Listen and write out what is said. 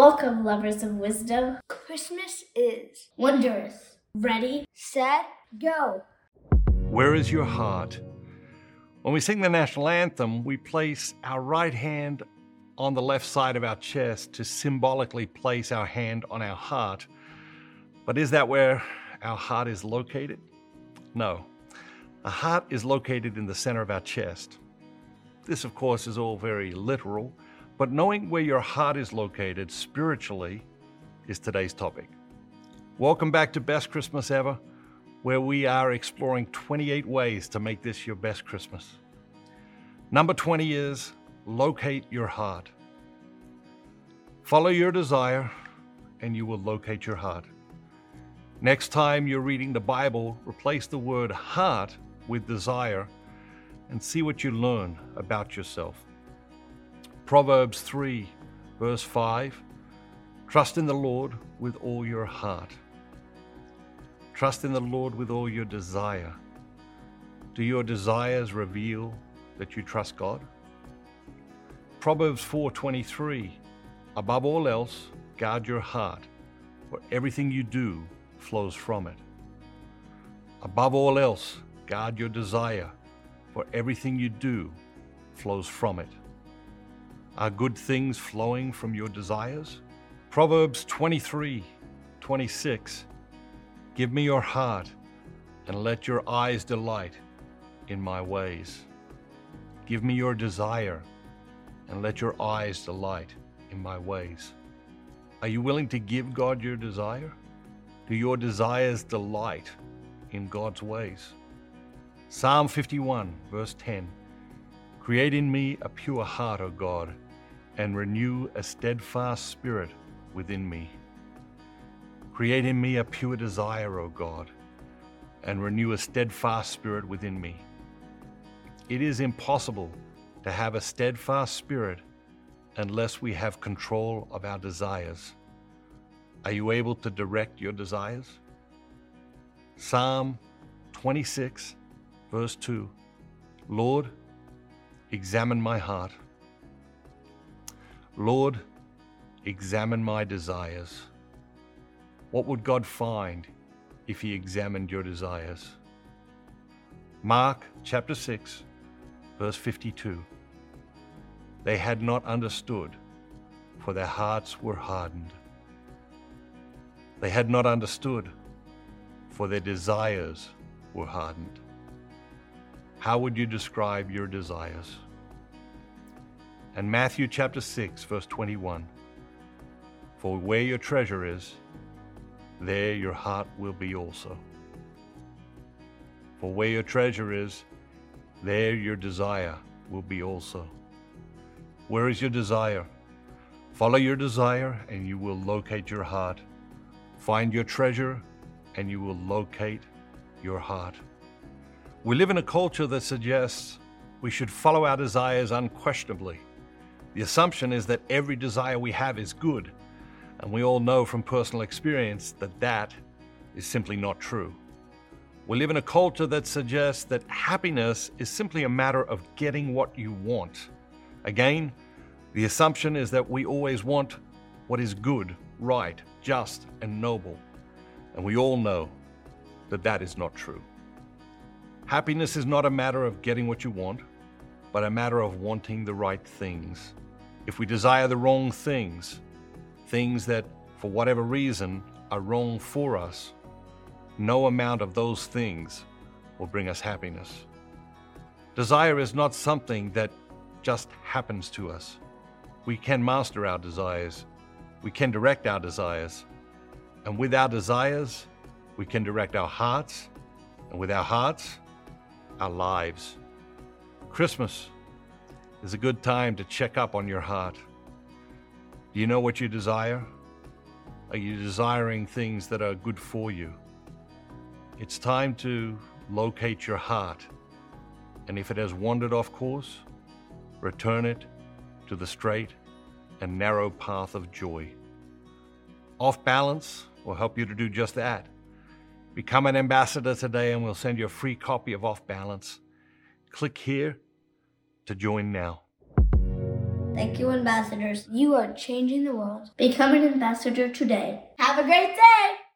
Welcome, lovers of wisdom. Christmas is Wondrous. Ready? set, go. Where is your heart? When we sing the national anthem, we place our right hand on the left side of our chest to symbolically place our hand on our heart. But is that where our heart is located? No. A heart is located in the center of our chest. This, of course, is all very literal, but knowing where your heart is located spiritually is today's topic. Welcome back to Best Christmas Ever, where we are exploring 28 ways to make this your best Christmas. Number 20 is locate your heart. Follow your desire, and you will locate your heart. Next time you're reading the Bible, replace the word heart with desire and see what you learn about yourself. Proverbs 3, verse 5 Trust in the Lord with all your heart. Trust in the Lord with all your desire. Do your desires reveal that you trust God? Proverbs 4:23 Above all else, guard your heart, for everything you do flows from it. Above all else, guard your desire, for everything you do flows from it. Are good things flowing from your desires? Proverbs 23 26. Give me your heart, and let your eyes delight in my ways. Give me your desire, and let your eyes delight in my ways. Are you willing to give God your desire? Do your desires delight in God's ways? Psalm 51, verse 10 Create in me a pure heart, O God, and renew a steadfast spirit within me. Create in me a pure desire, O God, and renew a steadfast spirit within me. It is impossible to have a steadfast spirit unless we have control of our desires. Are you able to direct your desires? Psalm 26, verse 2 Lord, examine my heart. Lord, examine my desires. What would God find if He examined your desires? Mark chapter 6, verse 52. They had not understood, for their hearts were hardened. They had not understood, for their desires were hardened. How would you describe your desires? And Matthew chapter 6, verse 21 For where your treasure is, there your heart will be also. For where your treasure is, there your desire will be also. Where is your desire? Follow your desire, and you will locate your heart. Find your treasure, and you will locate your heart. We live in a culture that suggests we should follow our desires unquestionably. The assumption is that every desire we have is good, and we all know from personal experience that that is simply not true. We live in a culture that suggests that happiness is simply a matter of getting what you want. Again, the assumption is that we always want what is good, right, just, and noble. And we all know that that is not true. Happiness is not a matter of getting what you want, but a matter of wanting the right things. If we desire the wrong things, things that, for whatever reason, are wrong for us, no amount of those things will bring us happiness. Desire is not something that just happens to us. We can master our desires, we can direct our desires, and with our desires, we can direct our hearts, and with our hearts, our lives. Christmas is a good time to check up on your heart. Do you know what you desire? Are you desiring things that are good for you? It's time to locate your heart, and if it has wandered off course, return it to the straight and narrow path of joy. Off balance will help you to do just that. Become an ambassador today, and we'll send you a free copy of Off Balance. Click here to join now. Thank you, ambassadors. You are changing the world. Become an ambassador today. Have a great day.